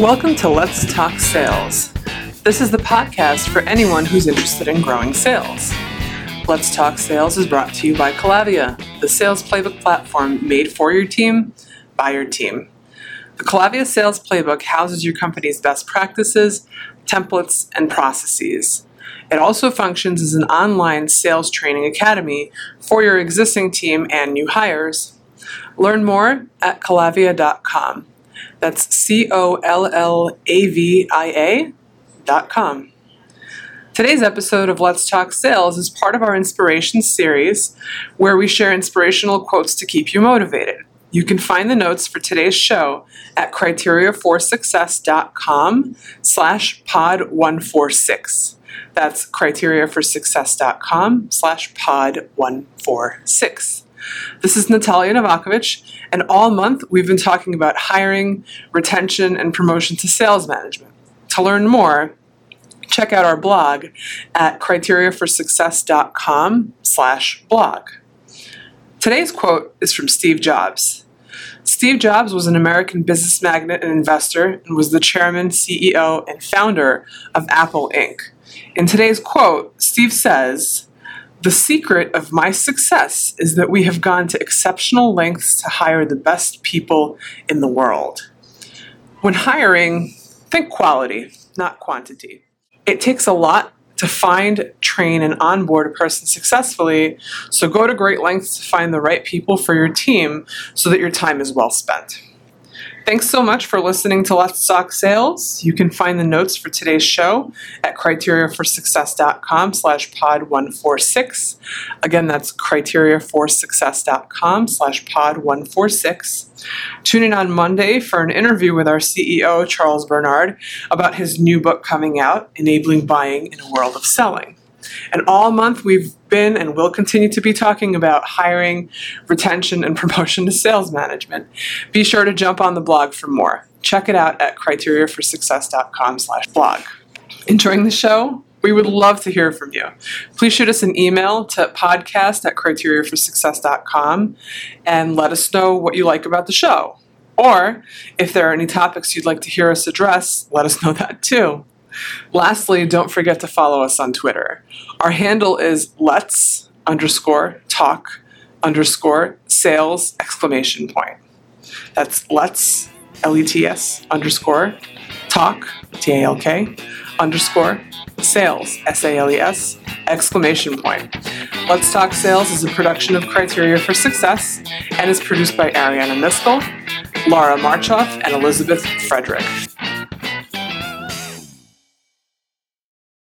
Welcome to Let's Talk Sales. This is the podcast for anyone who's interested in growing sales. Let's Talk Sales is brought to you by Collavia, the sales playbook platform made for your team by your team. The Collavia Sales Playbook houses your company's best practices, templates, and processes. It also functions as an online sales training academy for your existing team and new hires. Learn more at Collavia.com. That's C O L L A V I A dot com. Today's episode of Let's Talk Sales is part of our inspiration series where we share inspirational quotes to keep you motivated. You can find the notes for today's show at criteriaforsuccess.com slash pod 146. That's criteriaforsuccess.com slash pod 146. This is Natalia Novakovic, and all month we've been talking about hiring, retention, and promotion to sales management. To learn more, check out our blog at criteriaforsuccess.com slash blog. Today's quote is from Steve Jobs. Steve Jobs was an American business magnate and investor and was the chairman, CEO, and founder of Apple Inc. In today's quote, Steve says, The secret of my success is that we have gone to exceptional lengths to hire the best people in the world. When hiring, think quality, not quantity. It takes a lot to find, train, and onboard a person successfully, so go to great lengths to find the right people for your team so that your time is well spent. Thanks so much for listening to Let's Talk Sales. You can find the notes for today's show at criteriaforsuccess.com slash pod 146. Again, that's criteriaforsuccess.com slash pod 146. Tune in on Monday for an interview with our CEO, Charles Bernard, about his new book coming out, Enabling Buying in a World of Selling. And all month we've been and will continue to be talking about hiring, retention, and promotion to sales management. Be sure to jump on the blog for more. Check it out at criteriaforsuccess.com slash blog. Enjoying the show? We would love to hear from you. Please shoot us an email to podcast at criteriaforsuccess.com and let us know what you like about the show. Or if there are any topics you'd like to hear us address, let us know that too. Lastly, don't forget to follow us on Twitter. Our handle is let's underscore talk underscore sales exclamation point. That's let's L E T S underscore talk T A L K underscore sales S A L E S exclamation point. Let's Talk Sales is a production of Criteria for Success and is produced by Ariana Miskel, Laura Marchoff, and Elizabeth Frederick.